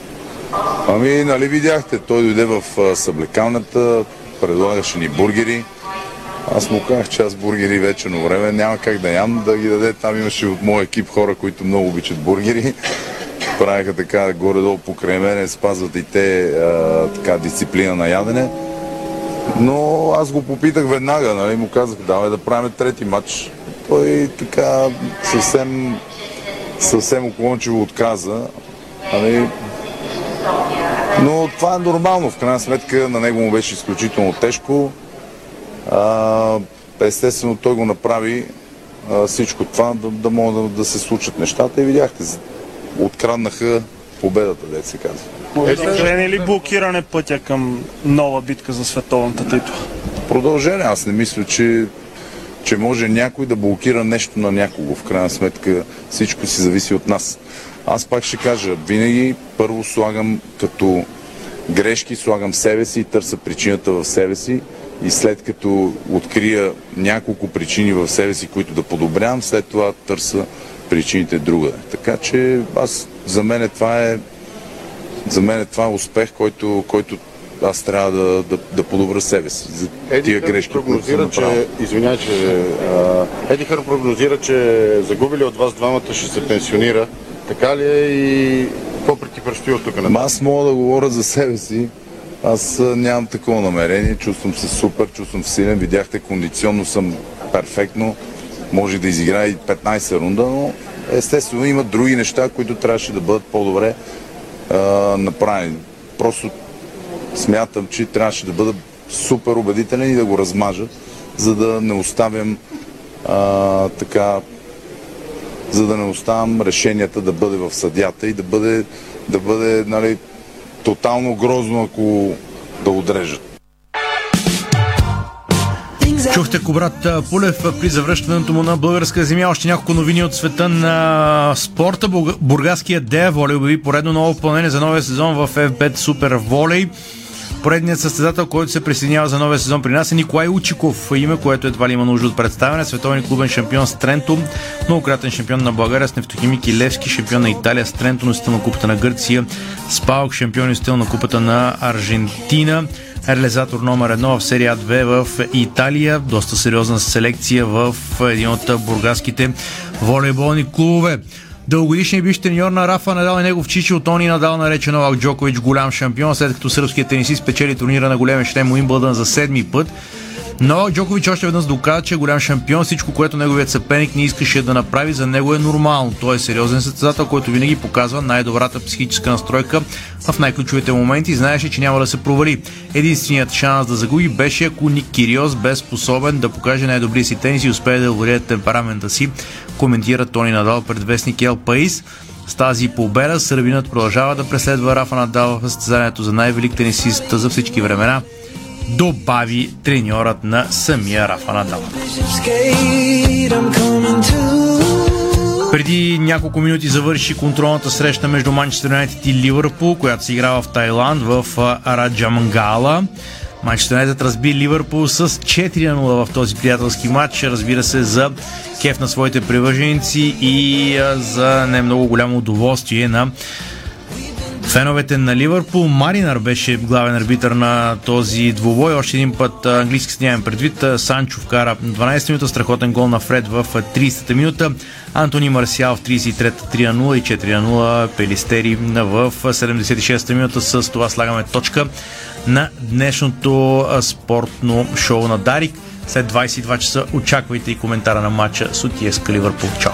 Ами, нали видяхте, той дойде в съблекалната, предлагаше ни бургери. Аз му казах, че аз бургери вечерно време няма как да ям, да ги даде. Там имаше от моя екип хора, които много обичат бургери. <laughs> Правиха така горе-долу покрай мене, спазват и те а, така дисциплина на ядене. Но аз го попитах веднага, нали, му казах, давай да правим трети матч. Той така съвсем, съвсем уклончиво отказа. Нали, но това е нормално, в крайна сметка на него му беше изключително тежко. А, естествено той го направи а, всичко това да, да могат да, да се случат нещата и видяхте, откраднаха победата, де се казва. Е, ли блокиране пътя към нова битка за световната титла? Продължение. Аз не мисля, че, че може някой да блокира нещо на някого. В крайна сметка всичко си зависи от нас. Аз пак ще кажа, винаги първо слагам като грешки, слагам себе си и търся причината в себе си и след като открия няколко причини в себе си, които да подобрявам, след това търся причините другаде. Така че аз, за мен това е за мен това е успех, който, който аз трябва да, да, да подобра себе си за Еди тия Хърн грешки, които съм направил. че, извинявай, че а, Еди Хърн прогнозира, че загубили от вас двамата ще се пенсионира. Така ли е и какво ти от тук на аз мога да говоря за себе си. Аз нямам такова намерение. Чувствам се супер, чувствам се силен. Видяхте, кондиционно съм перфектно. Може да изиграя и 15 рунда, но естествено има други неща, които трябваше да бъдат по-добре направени. Просто смятам, че трябваше да бъда супер убедителен и да го размажа, за да не оставям а, така за да не оставам решенията да бъде в съдята и да бъде, да бъде нали, тотално грозно, ако да отрежат. Чухте Кобрат Пулев при завръщането му на българска земя. Още няколко новини от света на спорта. Бург- Бургаския Дея Волей обяви поредно ново попълнение за новия сезон в FBET Супер Волей. Поредният състезател, който се присъединява за новия сезон при нас е Николай Учиков, име, което едва ли има нужда от представяне. Световен клубен шампион с Тренто, многократен шампион на България с Нефтохимик и Левски, шампион на Италия с Тренто, носител на купата на Гърция, с шампион и носител на купата на Аржентина. Реализатор номер едно в серия 2 в Италия. Доста сериозна селекция в един от бургаските волейболни клубове. Дългогодишният бивш треньор на Рафа Надал и негов чичо Тони Надал нарече Новак Джокович голям шампион, след като сръбският тенисист спечели турнира на големия шлем Уимбълдън за седми път. Но Джокович още веднъж доказа, че е голям шампион. Всичко, което неговият съперник не искаше да направи, за него е нормално. Той е сериозен състезател, който винаги показва най-добрата психическа настройка в най-ключовите моменти. Знаеше, че няма да се провали. Единственият шанс да загуби беше ако Ник Кириос бе способен да покаже най-добрия си тенис и успее да владее темперамента си, коментира Тони Надал пред вестник Ел Паис. С тази победа сърбинът продължава да преследва Рафа Надал в състезанието за най-велик тенисист за всички времена добави треньорът на самия Рафа Надал. Преди няколко минути завърши контролната среща между Манчестър Юнайтед и Ливърпул, която се играва в Тайланд в Раджамангала. Манчестър Юнайтед разби Ливърпул с 4 на 0 в този приятелски матч. Разбира се, за кеф на своите привърженици и за не много голямо удоволствие на Феновете на Ливърпул, Маринар беше главен арбитър на този двубой. Още един път английски снимаем предвид. Санчо вкара 12 минута, страхотен гол на Фред в а, 30-та минута. Антони Марсиал в 33-та 3 0 и 4 0 Пелистери в 76-та минута. С това слагаме точка на днешното спортно шоу на Дарик. След 22 часа очаквайте и коментара на матча с Утиеска Ливърпул. Чао!